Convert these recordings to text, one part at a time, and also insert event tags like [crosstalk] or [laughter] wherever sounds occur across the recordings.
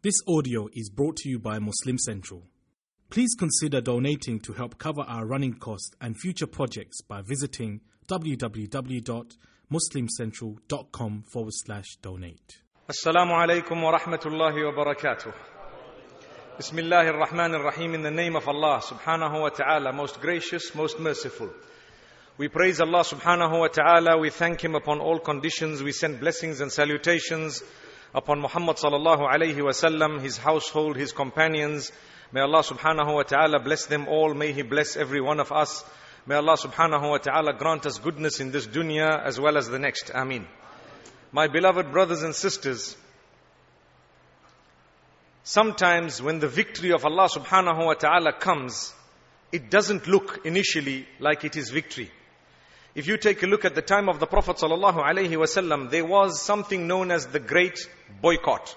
This audio is brought to you by Muslim Central. Please consider donating to help cover our running costs and future projects by visiting www.muslimcentral.com forward slash donate. Assalamu alaikum wa rahmatullahi wa barakatuh. Bismillahir Rahmanir Rahim in the name of Allah subhanahu wa ta'ala, most gracious, most merciful. We praise Allah subhanahu wa ta'ala, we thank Him upon all conditions, we send blessings and salutations upon Muhammad sallallahu alayhi wasallam, his household, his companions. May Allah subhanahu wa ta'ala bless them all, may He bless every one of us. May Allah subhanahu wa ta'ala grant us goodness in this dunya as well as the next. Ameen. My beloved brothers and sisters, sometimes when the victory of Allah subhanahu wa ta'ala comes, it doesn't look initially like it is victory. If you take a look at the time of the Prophet wasallam, there was something known as the Great Boycott.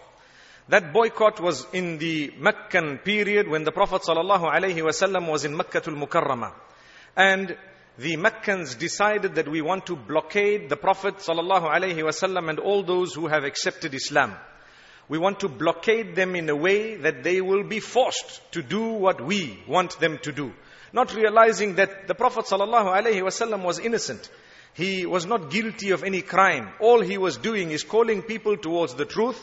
That boycott was in the Meccan period when the Prophet wasallam was in Meccatul Mukarramah. And the Meccans decided that we want to blockade the Prophet wasallam and all those who have accepted Islam. We want to blockade them in a way that they will be forced to do what we want them to do. Not realizing that the Prophet ﷺ was innocent. He was not guilty of any crime. All he was doing is calling people towards the truth,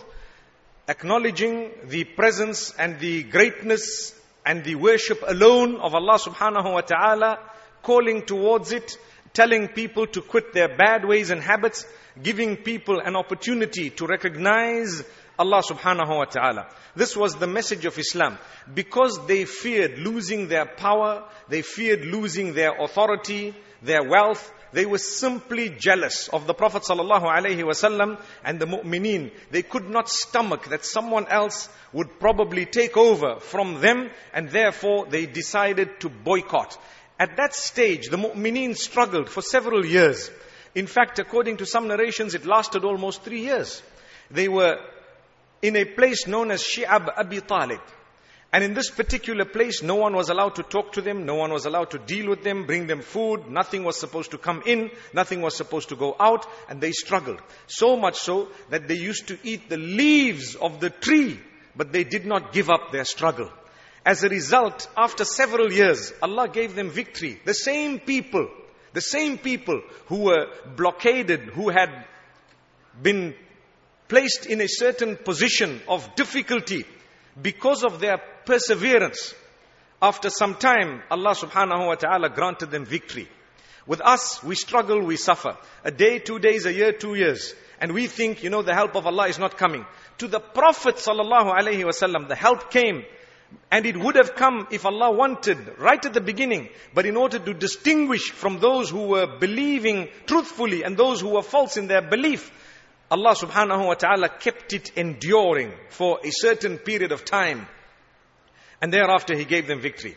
acknowledging the presence and the greatness and the worship alone of Allah subhanahu wa ta'ala, calling towards it, telling people to quit their bad ways and habits, giving people an opportunity to recognize Allah subhanahu wa ta'ala. This was the message of Islam. Because they feared losing their power, they feared losing their authority, their wealth, they were simply jealous of the Prophet sallallahu alaihi wasallam and the mu'mineen. They could not stomach that someone else would probably take over from them and therefore they decided to boycott. At that stage, the mu'mineen struggled for several years. In fact, according to some narrations, it lasted almost three years. They were in a place known as Shi'ab Abi Talib. And in this particular place, no one was allowed to talk to them, no one was allowed to deal with them, bring them food, nothing was supposed to come in, nothing was supposed to go out, and they struggled. So much so that they used to eat the leaves of the tree, but they did not give up their struggle. As a result, after several years, Allah gave them victory. The same people, the same people who were blockaded, who had been placed in a certain position of difficulty because of their perseverance. After some time, Allah subhanahu wa ta'ala granted them victory. With us, we struggle, we suffer. A day, two days, a year, two years. And we think, you know, the help of Allah is not coming. To the Prophet sallallahu alaihi wasallam, the help came. And it would have come if Allah wanted, right at the beginning. But in order to distinguish from those who were believing truthfully and those who were false in their belief, Allah subhanahu wa ta'ala kept it enduring for a certain period of time. And thereafter He gave them victory.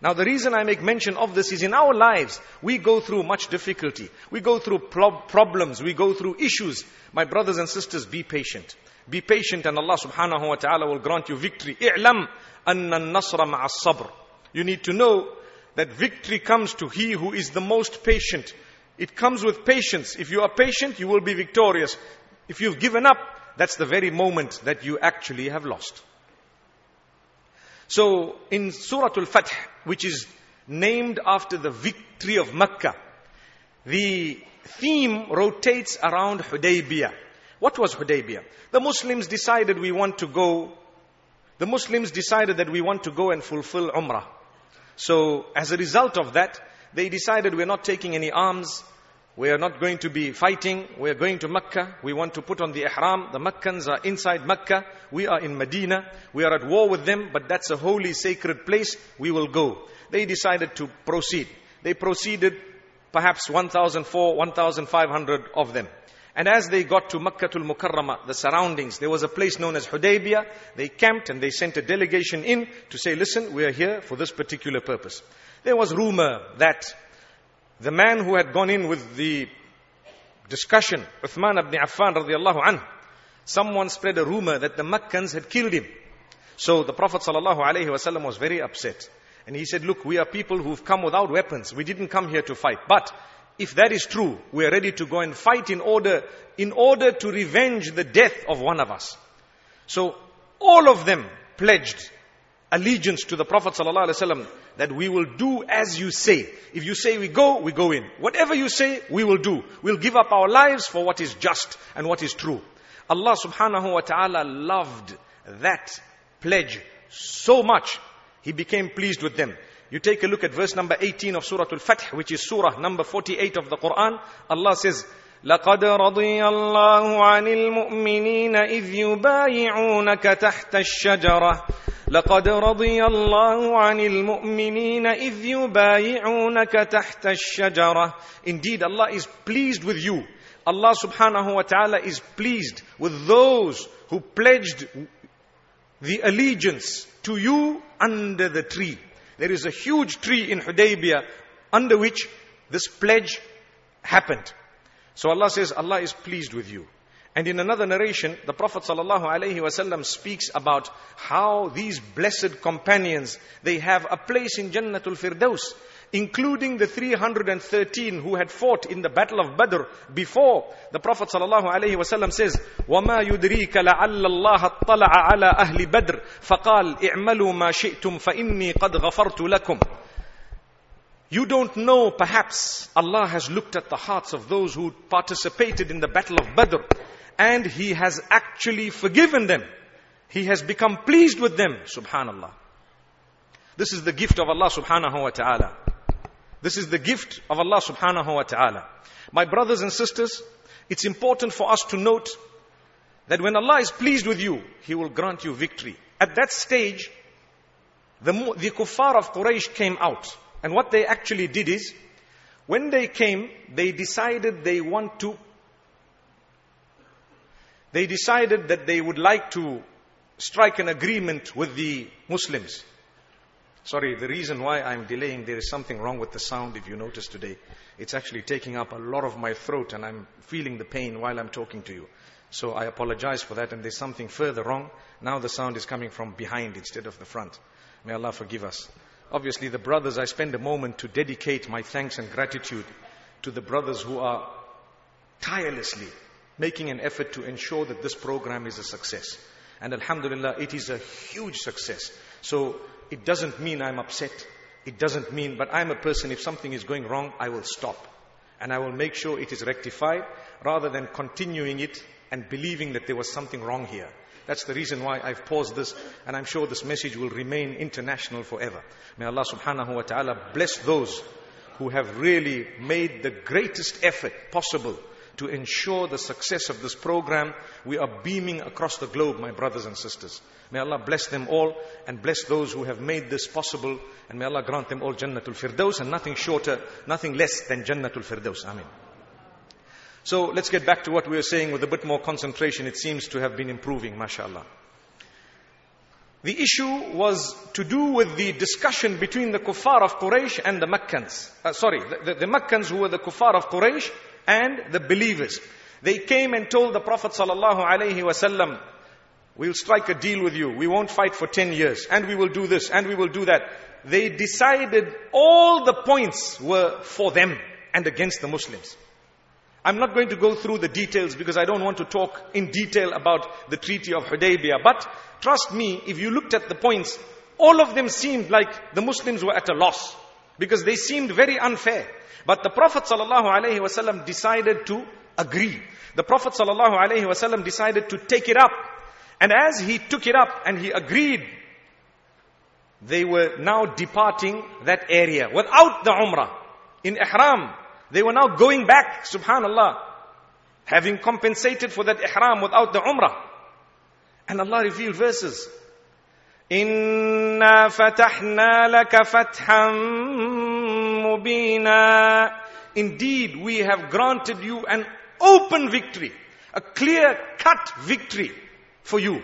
Now the reason I make mention of this is in our lives, we go through much difficulty. We go through problems. We go through issues. My brothers and sisters, be patient. Be patient and Allah subhanahu wa ta'ala will grant you victory. i'lam anna nasra ma'a sabr. You need to know that victory comes to he who is the most patient. It comes with patience. If you are patient, you will be victorious. If you've given up, that's the very moment that you actually have lost. So in Surah Al-Fath, which is named after the victory of Mecca, the theme rotates around Hudaybiyah. What was Hudaybiyah? The Muslims decided we want to go, the Muslims decided that we want to go and fulfill Umrah. So as a result of that, they decided we're not taking any arms, we are not going to be fighting. We are going to Mecca. We want to put on the ihram. The Meccans are inside Mecca. We are in Medina. We are at war with them, but that's a holy, sacred place. We will go. They decided to proceed. They proceeded, perhaps 1,004, 1,500 of them. And as they got to Makkatul Mukarramah, the surroundings, there was a place known as Hudaybiyah. They camped and they sent a delegation in to say, listen, we are here for this particular purpose. There was rumor that the man who had gone in with the discussion, Uthman ibn Affan radiallahu anhu, someone spread a rumor that the Meccans had killed him. So the Prophet sallallahu alaihi wasallam was very upset. And he said, look, we are people who've come without weapons. We didn't come here to fight. But if that is true, we are ready to go and fight in order, in order to revenge the death of one of us. So all of them pledged allegiance to the Prophet ﷺ that we will do as you say. If you say we go, we go in. Whatever you say, we will do. We'll give up our lives for what is just and what is true. Allah subhanahu wa ta'ala loved that pledge so much, He became pleased with them. You take a look at verse number 18 of Surah Al-Fath, which is Surah number 48 of the Quran. Allah says, لقد رضي الله عن المؤمنين إذ يبايعونك تحت الشجرة لقد رضي الله عن المؤمنين إذ يبايعونك تحت الشجرة Indeed, Allah is pleased with you. Allah subhanahu wa ta'ala is pleased with those who pledged the allegiance to you under the tree. There is a huge tree in Hudaybiyah under which this pledge happened. So Allah says, Allah is pleased with you. And in another narration, the Prophet ﷺ speaks about how these blessed companions, they have a place in Jannatul Firdaus, including the 313 who had fought in the battle of Badr before. The Prophet ﷺ says, وَمَا يُدْرِيكَ لَعَلَّ اللَّهَ اطَّلَعَ عَلَى أَهْلِ بَدْرٍ فَقَالْ اِعْمَلُوا مَا شِئْتُمْ فَإِنِّي قَدْ غَفَرْتُ لَكُمْ you don't know, perhaps Allah has looked at the hearts of those who participated in the battle of Badr and He has actually forgiven them. He has become pleased with them, subhanallah. This is the gift of Allah subhanahu wa ta'ala. This is the gift of Allah subhanahu wa ta'ala. My brothers and sisters, it's important for us to note that when Allah is pleased with you, He will grant you victory. At that stage, the, the kuffar of Quraysh came out. And what they actually did is, when they came, they decided they want to, they decided that they would like to strike an agreement with the Muslims. Sorry, the reason why I'm delaying, there is something wrong with the sound if you notice today. It's actually taking up a lot of my throat and I'm feeling the pain while I'm talking to you. So I apologize for that and there's something further wrong. Now the sound is coming from behind instead of the front. May Allah forgive us. Obviously, the brothers, I spend a moment to dedicate my thanks and gratitude to the brothers who are tirelessly making an effort to ensure that this program is a success. And Alhamdulillah, it is a huge success. So it doesn't mean I'm upset. It doesn't mean, but I'm a person, if something is going wrong, I will stop. And I will make sure it is rectified rather than continuing it and believing that there was something wrong here. That's the reason why I've paused this and I'm sure this message will remain international forever. May Allah subhanahu wa ta'ala bless those who have really made the greatest effort possible to ensure the success of this program. We are beaming across the globe, my brothers and sisters. May Allah bless them all and bless those who have made this possible. And may Allah grant them all Jannatul Firdaus and nothing shorter, nothing less than Jannatul Firdaus. Amen. So let's get back to what we were saying with a bit more concentration. It seems to have been improving, mashallah. The issue was to do with the discussion between the kuffar of Quraysh and the Makkans. Uh, sorry, the, the, the Makkans who were the kuffar of Quraysh and the believers. They came and told the Prophet sallallahu wasallam, we'll strike a deal with you. We won't fight for 10 years. And we will do this and we will do that. They decided all the points were for them and against the Muslims. I'm not going to go through the details because I don't want to talk in detail about the Treaty of Hudaybiyah. But trust me, if you looked at the points, all of them seemed like the Muslims were at a loss because they seemed very unfair. But the Prophet ﷺ decided to agree. The Prophet ﷺ decided to take it up. And as he took it up and he agreed, they were now departing that area without the Umrah. In Ihram, they were now going back, subhanAllah, having compensated for that ihram without the umrah. And Allah revealed verses. "Inna fatahna لَكَ fathan mubina. Indeed, we have granted you an open victory, a clear cut victory for you.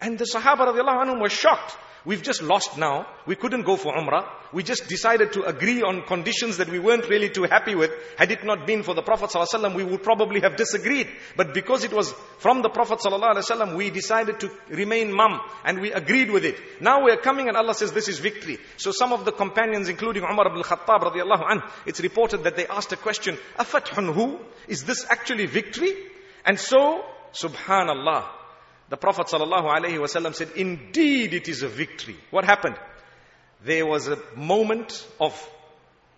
And the Sahaba radiallahu anhum were shocked. We've just lost now. We couldn't go for Umrah. We just decided to agree on conditions that we weren't really too happy with. Had it not been for the Prophet ﷺ, we would probably have disagreed. But because it was from the Prophet ﷺ, we decided to remain mum and we agreed with it. Now we're coming and Allah says this is victory. So some of the companions, including Umar ibn Khattab radiallahu anh, it's reported that they asked a question, Afathun hu? Is this actually victory? And so, subhanallah, The Prophet ﷺ said, indeed it is a victory. What happened? There was a moment of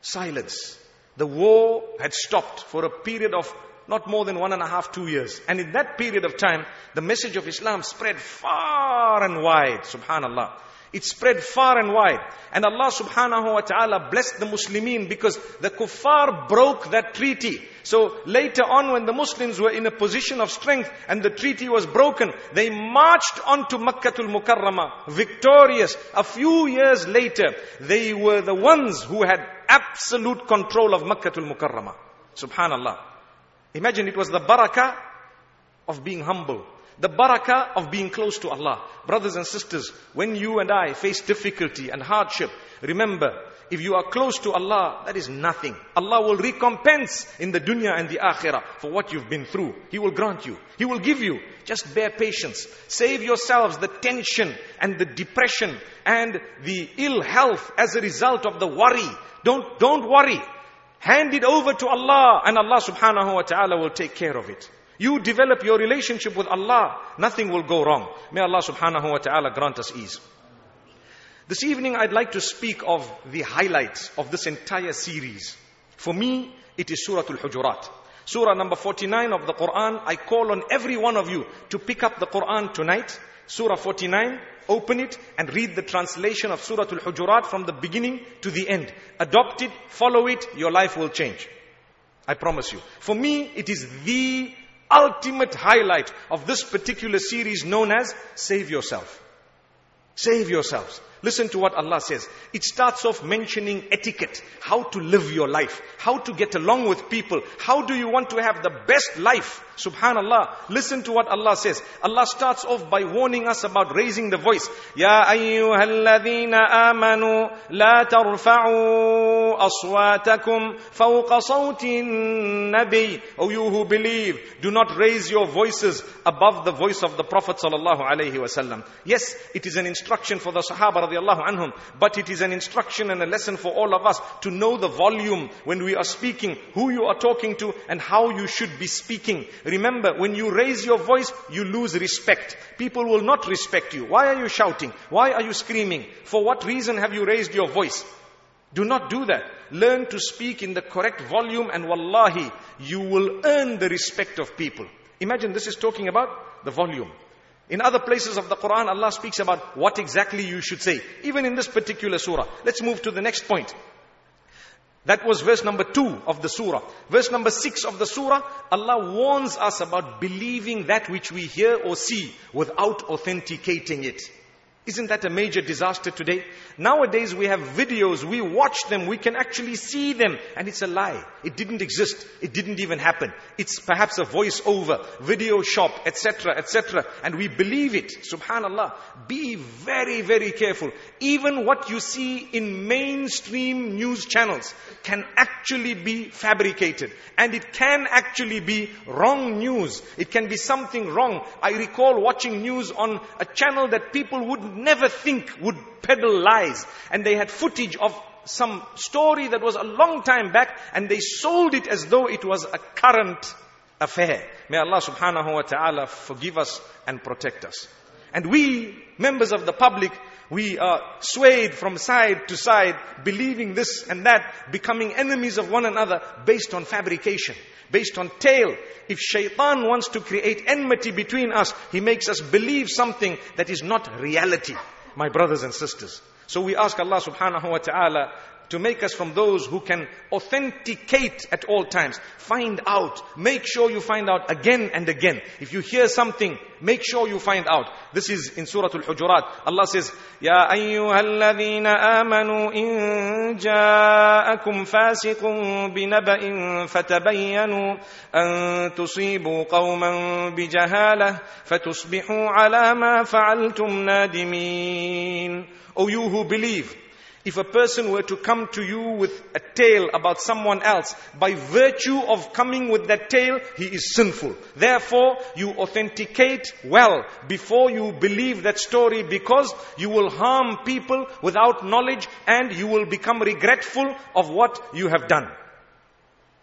silence. The war had stopped for a period of not more than one and a half, two years. And in that period of time, the message of Islam spread far and wide, subhanallah. It spread far and wide. And Allah subhanahu wa ta'ala blessed the Muslimin because the kuffar broke that treaty. So later on when the Muslims were in a position of strength and the treaty was broken, they marched on to Makkatul Mukarramah, victorious. A few years later, they were the ones who had absolute control of Makkatul Mukarramah. Subhanallah. Imagine it was the barakah of being humble. The barakah of being close to Allah. Brothers and sisters, when you and I face difficulty and hardship, remember, if you are close to Allah, that is nothing. Allah will recompense in the dunya and the akhirah for what you've been through. He will grant you. He will give you. Just bear patience. Save yourselves the tension and the depression and the ill health as a result of the worry. Don't, don't worry. Hand it over to Allah and Allah subhanahu wa ta'ala will take care of it. You develop your relationship with Allah, nothing will go wrong. May Allah subhanahu wa ta'ala grant us ease. This evening I'd like to speak of the highlights of this entire series. For me, it is Surah Al-Hujurat. Surah number 49 of the Quran. I call on every one of you to pick up the Quran tonight. Surah 49, open it and read the translation of Surah Al-Hujurat from the beginning to the end. Adopt it, follow it, your life will change. I promise you. For me, it is the ultimate highlight of this particular series known as Save Yourself. Save yourselves. Listen to what Allah says. It starts off mentioning etiquette, how to live your life, how to get along with people, how do you want to have the best life. Subhanallah. Listen to what Allah says. Allah starts off by warning us about raising the voice. Ya ayyuhalladhina amanu la tarfa'u aswatakum fawqa sawtin nabi. O you who believe, do not raise your voices above the voice of the Prophet sallallahu alaihi wasallam. Yes, it is an instruction for the Sahaba radiallahu anhum. But it is an instruction and a lesson for all of us to know the volume when we are speaking, who you are talking to and how you should be speaking. Remember, when you raise your voice, you lose respect. People will not respect you. Why are you shouting? Why are you screaming? For what reason have you raised your voice? Do not do that. Learn to speak in the correct volume and wallahi, you will earn the respect of people. Imagine this is talking about the volume. In other places of the Quran, Allah speaks about what exactly you should say. Even in this particular surah. Let's move to the next point. That was verse number two of the surah. Verse number six of the surah, Allah warns us about believing that which we hear or see without authenticating it. Isn't that a major disaster today? Nowadays we have videos, we watch them, we can actually see them, and it's a lie. It didn't exist. It didn't even happen. It's perhaps a voice over, video shop, etc., etc., and we believe it. Subhanallah. Be very, very careful. Even what you see in mainstream news channels can actually be fabricated, and it can actually be wrong news. It can be something wrong. I recall watching news on a channel that people would never think would peddle lies. And they had footage of some story that was a long time back and they sold it as though it was a current affair. May Allah subhanahu wa ta'ala forgive us and protect us. And we, members of the public, we are swayed from side to side, believing this and that, becoming enemies of one another based on fabrication, based on tale. If shaitan wants to create enmity between us, he makes us believe something that is not reality. My brothers and sisters. So we ask Allah subhanahu wa ta'ala to make us from those who can authenticate at all times. Find out. Make sure you find out again and again. If you hear something, make sure you find out. This is in Surah Al-Hujurat. Allah says, يا أيها الذين آمنوا إن جاءكم فاسق بنبأ فتبينوا أن تصيبوا قوما بجهالة فتصبحوا على ما فعلتم نادمين. O you who believe, if a person were to come to you with a tale about someone else, by virtue of coming with that tale, he is sinful. Therefore, you authenticate well before you believe that story because you will harm people without knowledge and you will become regretful of what you have done.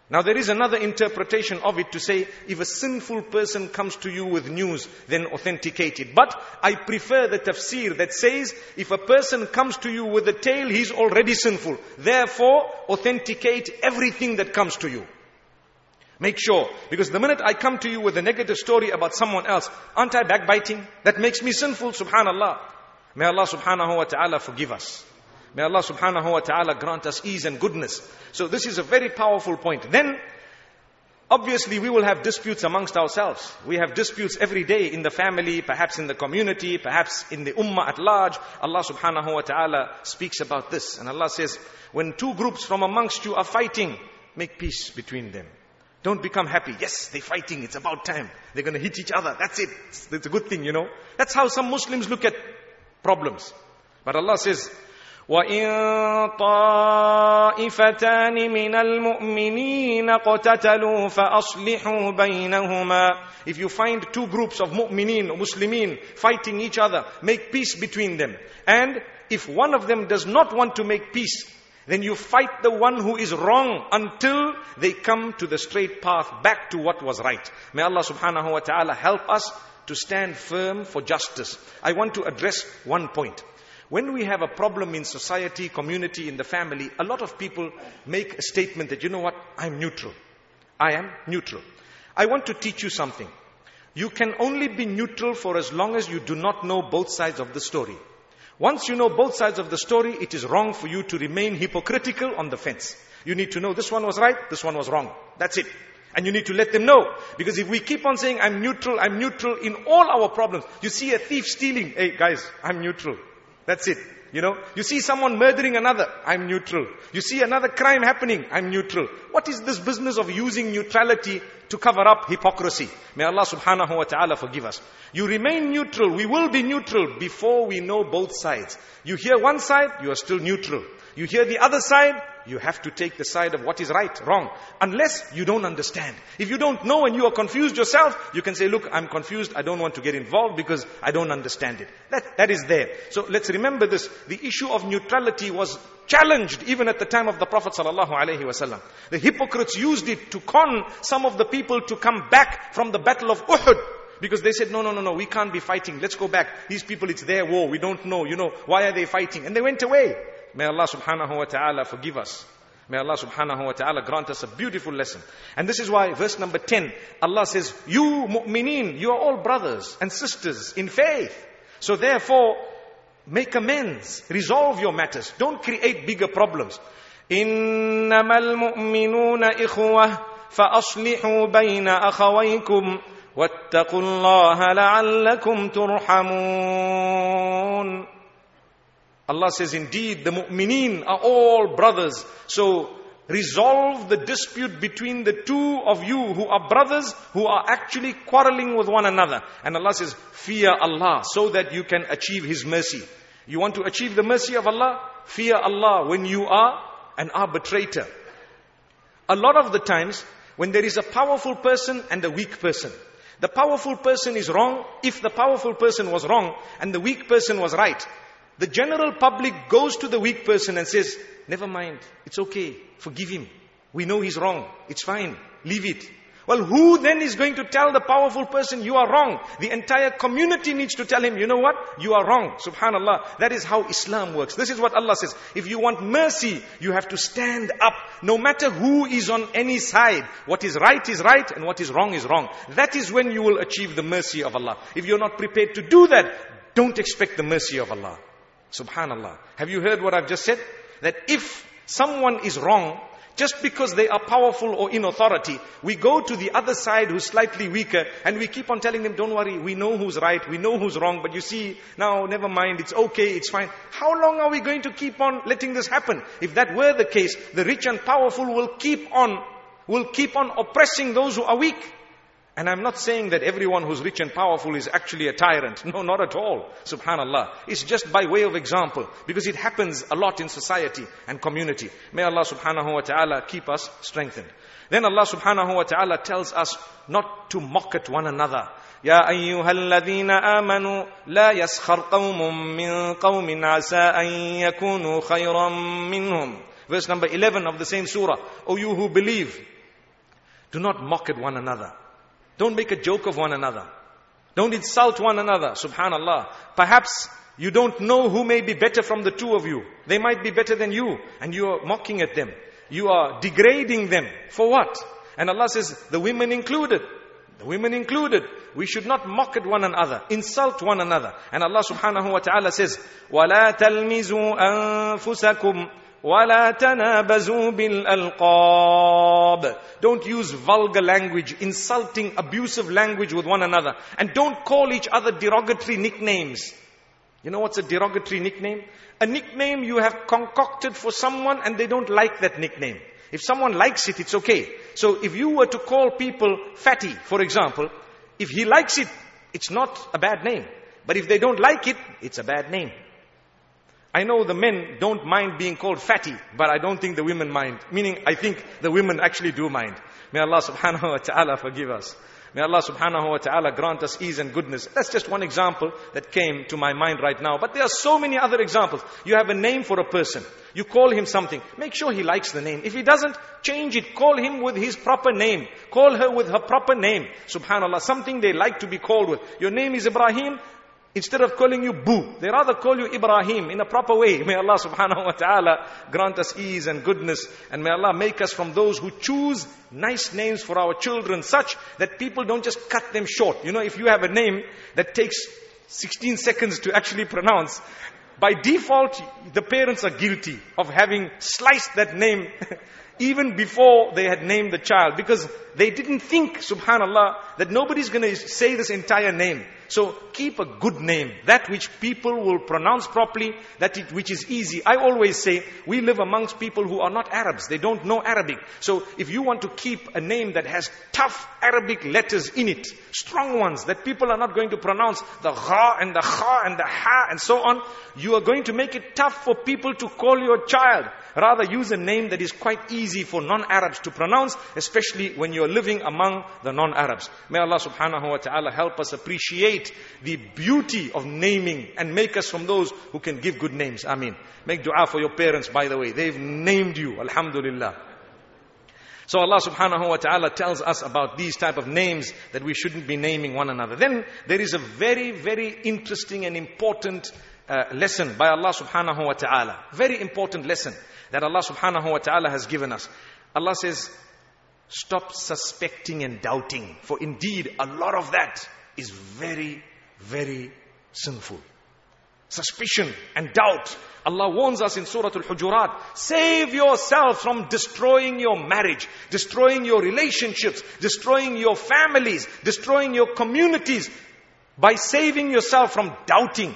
Now there is another interpretation of it to say, if a sinful person comes to you with news, then authenticate it. But I prefer the tafsir that says, if a person comes to you with a tale, he's already sinful. Therefore, authenticate everything that comes to you. Make sure. Because the minute I come to you with a negative story about someone else, aren't I backbiting? That makes me sinful, subhanallah. May Allah subhanahu wa ta'ala forgive us. May Allah subhanahu wa ta'ala grant us ease and goodness. So this is a very powerful point. Then, obviously we will have disputes amongst ourselves. We have disputes every day in the family, perhaps in the community, perhaps in the ummah at large. Allah subhanahu wa ta'ala speaks about this. And Allah says, when two groups from amongst you are fighting, make peace between them. Don't become happy. Yes, they're fighting. It's about time. They're going to hit each other. That's it. It's a good thing, you know. That's how some Muslims look at problems. But Allah says, وإن طائفتان من المؤمنين اقتتلوا فأصلحوا بينهما If you find two groups of mu'mineen or muslimin fighting each other, make peace between them. And if one of them does not want to make peace, then you fight the one who is wrong until they come to the straight path back to what was right. May Allah subhanahu wa ta'ala help us to stand firm for justice. I want to address one point. When we have a problem in society, community, in the family, a lot of people make a statement that, you know what, I'm neutral. I am neutral. I want to teach you something. You can only be neutral for as long as you do not know both sides of the story. Once you know both sides of the story, it is wrong for you to remain hypocritical on the fence. You need to know this one was right, this one was wrong. That's it. And you need to let them know. Because if we keep on saying, I'm neutral, I'm neutral in all our problems. You see a thief stealing. Hey guys, I'm neutral. That's it. You know, you see someone murdering another, I'm neutral. You see another crime happening, I'm neutral. What is this business of using neutrality to cover up hypocrisy? May Allah subhanahu wa ta'ala forgive us. You remain neutral, we will be neutral before we know both sides. You hear one side, you are still neutral. You hear the other side, you have to take the side of what is right, wrong. Unless you don't understand. If you don't know and you are confused yourself, you can say, look, I'm confused, I don't want to get involved because I don't understand it. That, that is there. So let's remember this. The issue of neutrality was challenged even at the time of the Prophet. The hypocrites used it to con some of the people to come back from the battle of Uhud. Because they said, no, no, no, no, we can't be fighting. Let's go back. These people, it's their war. We don't know. You know, why are they fighting? And they went away. May Allah subhanahu wa ta'ala forgive us. May Allah subhanahu wa ta'ala grant us a beautiful lesson. And this is why verse number 10, Allah says, you mu'mineen, you are all brothers and sisters in faith. So therefore, make amends, resolve your matters. Don't create bigger problems. إنما المؤمنون إخوة فأصلحوا بين أخويكم واتقوا الله لعلكم ترحمون Allah says, indeed, the mu'mineen are all brothers. So, resolve the dispute between the two of you who are brothers, who are actually quarreling with one another. And Allah says, fear Allah, so that you can achieve His mercy. You want to achieve the mercy of Allah? Fear Allah when you are an arbitrator. A lot of the times, when there is a powerful person and a weak person, the powerful person is wrong if the powerful person was wrong and the weak person was right. The general public goes to the weak person and says, never mind, it's okay, forgive him. We know he's wrong, it's fine, leave it. Well, who then is going to tell the powerful person, you are wrong? The entire community needs to tell him, you know what? You are wrong. Subhanallah. That is how Islam works. This is what Allah says. If you want mercy, you have to stand up. No matter who is on any side. What is right is right and what is wrong is wrong. That is when you will achieve the mercy of Allah. If you're not prepared to do that, don't expect the mercy of Allah. Subhanallah. Have you heard what I've just said? That if someone is wrong, just because they are powerful or in authority, we go to the other side who's slightly weaker and we keep on telling them, don't worry, we know who's right, we know who's wrong, but you see, now never mind, it's okay, it's fine. How long are we going to keep on letting this happen? If that were the case, the rich and powerful will keep on, will keep on oppressing those who are weak. And I'm not saying that everyone who's rich and powerful is actually a tyrant. No, not at all. Subhanallah. It's just by way of example. Because it happens a lot in society and community. May Allah subhanahu wa ta'ala keep us strengthened. Then Allah subhanahu wa ta'ala tells us not to mock at one another. يا أيها الذين آمنوا لا يسخر قوم من قوم عسى أن يكونوا خيرا منهم. Verse number 11 of the same surah. O you who believe, Do not mock at one another. Don't make a joke of one another. Don't insult one another. Subhanallah. Perhaps you don't know who may be better from the two of you. They might be better than you and you are mocking at them. You are degrading them. For what? And Allah says, the women included. The women included. We should not mock at one another, insult one another. And Allah subhanahu wa ta'ala says, وَلَا تَلْمِزُوا أَنفُسَكُمْ وَلَا تَنَابَزُوا بِالْأَلْقَابِ Don't use vulgar language, insulting, abusive language with one another. And don't call each other derogatory nicknames. You know what's a derogatory nickname? A nickname you have concocted for someone and they don't like that nickname. If someone likes it, it's okay. So if you were to call people fatty, for example, if he likes it, it's not a bad name. But if they don't like it, it's a bad name. I know the men don't mind being called fatty, but I don't think the women mind. Meaning, I think the women actually do mind. May Allah subhanahu wa ta'ala forgive us. May Allah subhanahu wa ta'ala grant us ease and goodness. That's just one example that came to my mind right now. But there are so many other examples. You have a name for a person. You call him something. Make sure he likes the name. If he doesn't, change it. Call him with his proper name. Call her with her proper name. Subhanallah. Something they like to be called with. Your name is Ibrahim. Instead of calling you Boo, they rather call you Ibrahim in a proper way. [laughs] May Allah subhanahu wa ta'ala grant us ease and goodness. And may Allah make us from those who choose nice names for our children such that people don't just cut them short. You know, if you have a name that takes 16 seconds to actually pronounce, by default, the parents are guilty of having sliced that name [laughs] even before they had named the child because they didn't think, subhanallah, that nobody's going to say this entire name. So keep a good name, that which people will pronounce properly, that it, which is easy. I always say, we live amongst people who are not Arabs. They don't know Arabic. So if you want to keep a name that has tough Arabic letters in it, strong ones that people are not going to pronounce, the gha and the kha and the ha and so on, you are going to make it tough for people to call your child. Rather use a name that is quite easy for non-Arabs to pronounce, especially when you're living among the non-Arabs. May Allah subhanahu wa ta'ala help us appreciate the beauty of naming and make us from those who can give good names. Ameen. Make dua for your parents, by the way. They've named you. Alhamdulillah. So Allah subhanahu wa ta'ala tells us about these type of names that we shouldn't be naming one another. Then there is a very, very interesting and important uh, lesson by Allah subhanahu wa ta'ala. Very important lesson that Allah subhanahu wa ta'ala has given us. Allah says, stop suspecting and doubting. For indeed, a lot of that is very, very sinful. Suspicion and doubt. Allah warns us in Surah Al-Hujurat, save yourself from destroying your marriage, destroying your relationships, destroying your families, destroying your communities by saving yourself from doubting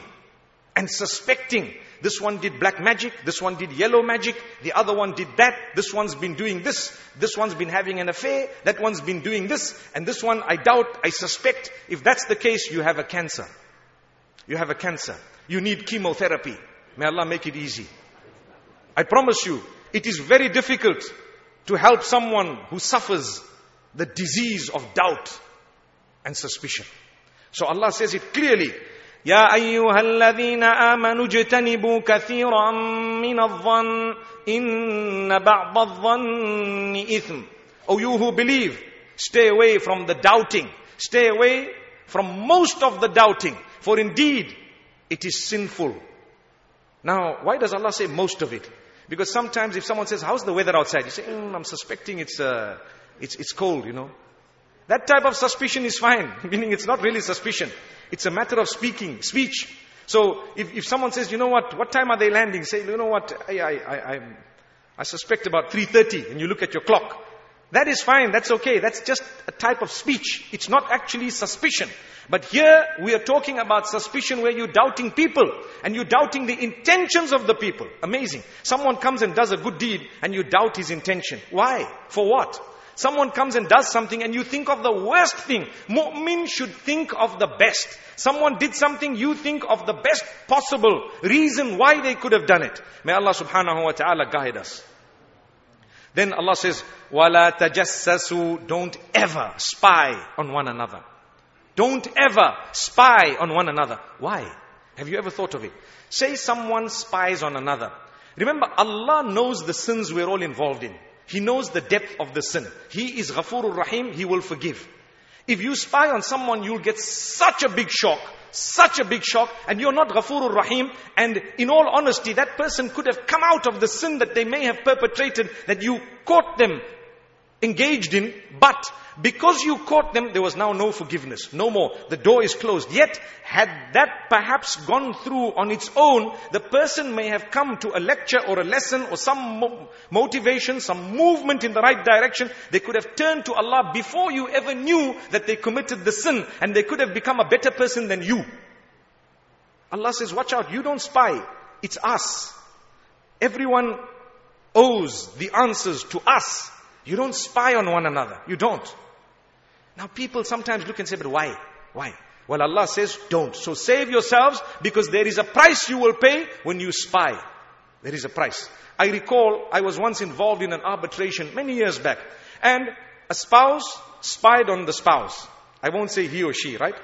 and suspecting this one did black magic. This one did yellow magic. The other one did that. This one's been doing this. This one's been having an affair. That one's been doing this. And this one, I doubt, I suspect. If that's the case, you have a cancer. You have a cancer. You need chemotherapy. May Allah make it easy. I promise you, it is very difficult to help someone who suffers the disease of doubt and suspicion. So Allah says it clearly. يا ايها الذين امنوا اجتنبوا كثيرا من الظن ان بعض الظن اثم O you who believe, stay away from the doubting. Stay away from most of the doubting. For indeed, it is sinful. Now, why does Allah say most of it? Because sometimes if someone says, how's the weather outside? You say, mm, I'm suspecting it's, uh, it's, it's cold, you know. That type of suspicion is fine, [laughs] meaning it's not really suspicion. It's a matter of speaking, speech. So if, if someone says, you know what, what time are they landing? Say, you know what, I, I, I, I, suspect about 3.30 and you look at your clock. That is fine, that's okay. That's just a type of speech. It's not actually suspicion. But here we are talking about suspicion where you're doubting people and you're doubting the intentions of the people. Amazing. Someone comes and does a good deed and you doubt his intention. Why? For what? Someone comes and does something and you think of the worst thing. Mu'min should think of the best. Someone did something, you think of the best possible reason why they could have done it. May Allah subhanahu wa ta'ala guide us. Then Allah says, وَلَا تَجَسَّسُوا Don't ever spy on one another. Don't ever spy on one another. Why? Have you ever thought of it? Say someone spies on another. Remember, Allah knows the sins we're all involved in. He knows the depth of the sin. He is Ghafurur Rahim, He will forgive. If you spy on someone, you'll get such a big shock, such a big shock, and you're not Ghafurur Rahim, and in all honesty, that person could have come out of the sin that they may have perpetrated, that you caught them engaged in, but because you caught them, there was now no forgiveness, no more. The door is closed. Yet, had that perhaps gone through on its own, the person may have come to a lecture or a lesson or some mo- motivation, some movement in the right direction. They could have turned to Allah before you ever knew that they committed the sin and they could have become a better person than you. Allah says, watch out, you don't spy. It's us. Everyone owes the answers to us. You don't spy on one another. You don't. Now people sometimes look and say, but why? Why? Well, Allah says, don't. So save yourselves because there is a price you will pay when you spy. There is a price. I recall I was once involved in an arbitration many years back and a spouse spied on the spouse. I won't say he or she, right?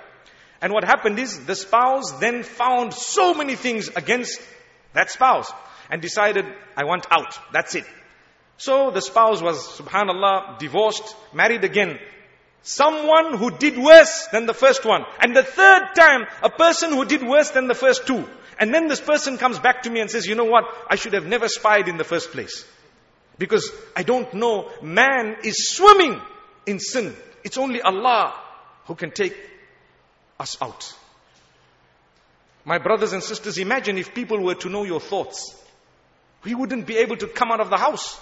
And what happened is the spouse then found so many things against that spouse and decided, I want out. That's it. So the spouse was, subhanallah, divorced, married again. Someone who did worse than the first one. And the third time, a person who did worse than the first two. And then this person comes back to me and says, you know what? I should have never spied in the first place. Because I don't know, man is swimming in sin. It's only Allah who can take us out. My brothers and sisters, imagine if people were to know your thoughts. We wouldn't be able to come out of the house.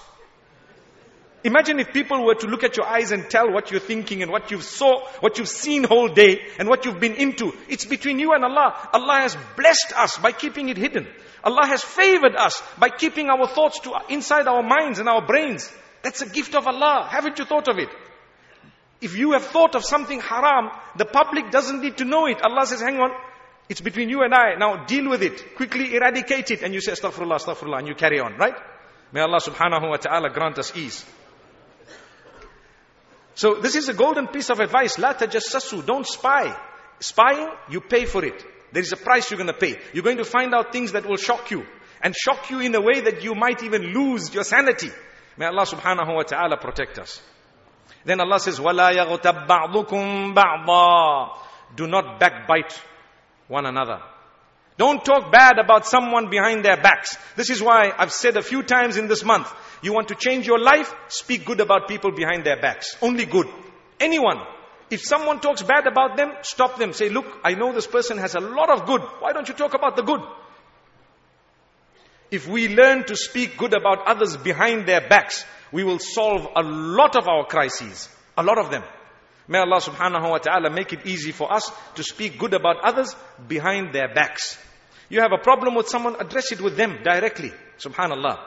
Imagine if people were to look at your eyes and tell what you're thinking and what you've saw, what you've seen whole day and what you've been into. It's between you and Allah. Allah has blessed us by keeping it hidden. Allah has favored us by keeping our thoughts to inside our minds and our brains. That's a gift of Allah. Haven't you thought of it? If you have thought of something haram, the public doesn't need to know it. Allah says, hang on, it's between you and I. Now deal with it. Quickly eradicate it. And you say, astaghfirullah, astaghfirullah, and you carry on, right? May Allah subhanahu wa ta'ala grant us ease. So this is a golden piece of advice. La tajassasu. Don't spy. Spying, you pay for it. There is a price you're going to pay. You're going to find out things that will shock you. And shock you in a way that you might even lose your sanity. May Allah subhanahu wa ta'ala protect us. Then Allah says, وَلَا يَغْتَبْ بَعْضُكُمْ بَعْضًا Do not backbite one another. Don't talk bad about someone behind their backs. This is why I've said a few times in this month, you want to change your life? Speak good about people behind their backs. Only good. Anyone. If someone talks bad about them, stop them. Say, look, I know this person has a lot of good. Why don't you talk about the good? If we learn to speak good about others behind their backs, we will solve a lot of our crises. A lot of them. May Allah subhanahu wa ta'ala make it easy for us to speak good about others behind their backs. You have a problem with someone, address it with them directly. Subhanallah.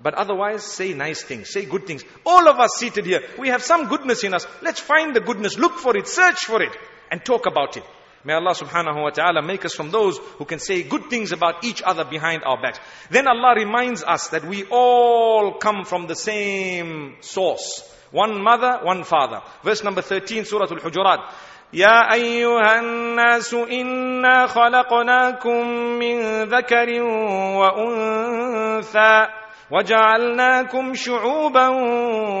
But otherwise, say nice things, say good things. All of us seated here, we have some goodness in us. Let's find the goodness, look for it, search for it, and talk about it. May Allah subhanahu wa ta'ala make us from those who can say good things about each other behind our backs. Then Allah reminds us that we all come from the same source. One mother, one father. Verse number 13, Surah Al-Hujurat. يا أيها الناس إنا خلقناكم من ذكر وأنثى وجعلناكم شعوبا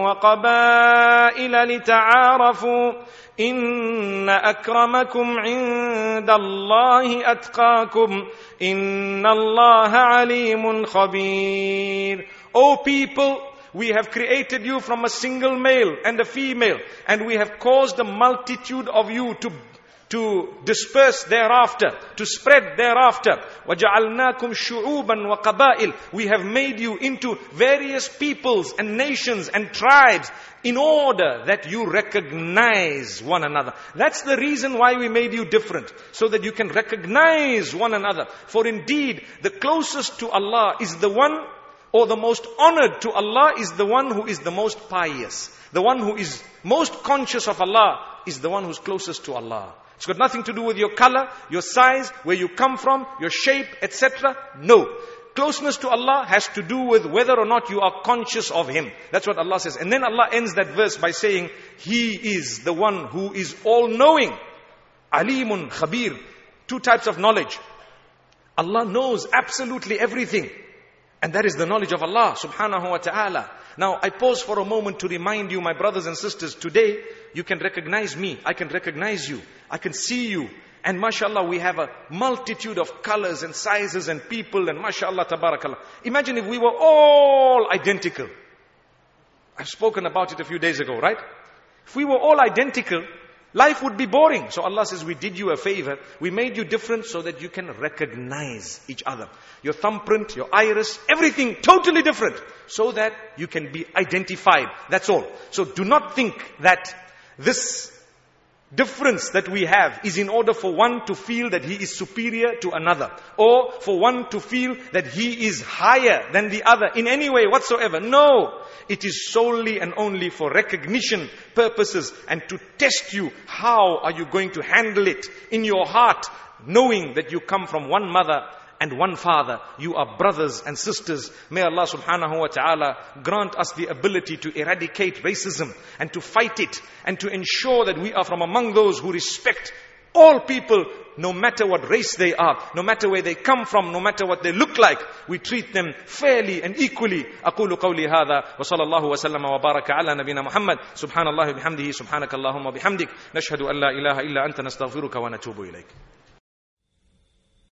وقبائل لتعارفوا إن أكرمكم عند الله أتقاكم إن الله عليم خبير O people, we have created you from a single male and a female, and we have caused a multitude of you to to disperse thereafter, to spread thereafter. وَجَعَلْنَاكُمْ شُعُوبًا وَقَبَائِلِ We have made you into various peoples and nations and tribes in order that you recognize one another. That's the reason why we made you different. So that you can recognize one another. For indeed, the closest to Allah is the one or the most honored to Allah is the one who is the most pious. The one who is most conscious of Allah is the one who's closest to Allah. It's got nothing to do with your color, your size, where you come from, your shape, etc. No. Closeness to Allah has to do with whether or not you are conscious of Him. That's what Allah says. And then Allah ends that verse by saying, He is the one who is all-knowing. Alimun, Khabir. Two types of knowledge. Allah knows absolutely everything. And that is the knowledge of Allah subhanahu wa ta'ala. Now I pause for a moment to remind you, my brothers and sisters, today you can recognize me, I can recognize you, I can see you. And mashallah, we have a multitude of colors and sizes and people and mashallah, tabarakallah. Imagine if we were all identical. I've spoken about it a few days ago, right? If we were all identical, life would be boring. So Allah says, we did you a favor. We made you different so that you can recognize each other. Your thumbprint, your iris, everything totally different. So that you can be identified. That's all. So do not think that this difference that we have is in order for one to feel that he is superior to another or for one to feel that he is higher than the other in any way whatsoever. No, it is solely and only for recognition purposes and to test you. How are you going to handle it in your heart knowing that you come from one mother and one father. You are brothers and sisters. May Allah subhanahu wa ta'ala grant us the ability to eradicate racism and to fight it and to ensure that we are from among those who respect all people, no matter what race they are, no matter where they come from, no matter what they look like, we treat them fairly and equally. أقول قولي هذا وصلى الله وسلم وبارك على نبينا محمد سبحان الله بحمده سبحانك اللهم وبحمدك نشهد أن لا إله إلا أنت نستغفرك ونتوب إليك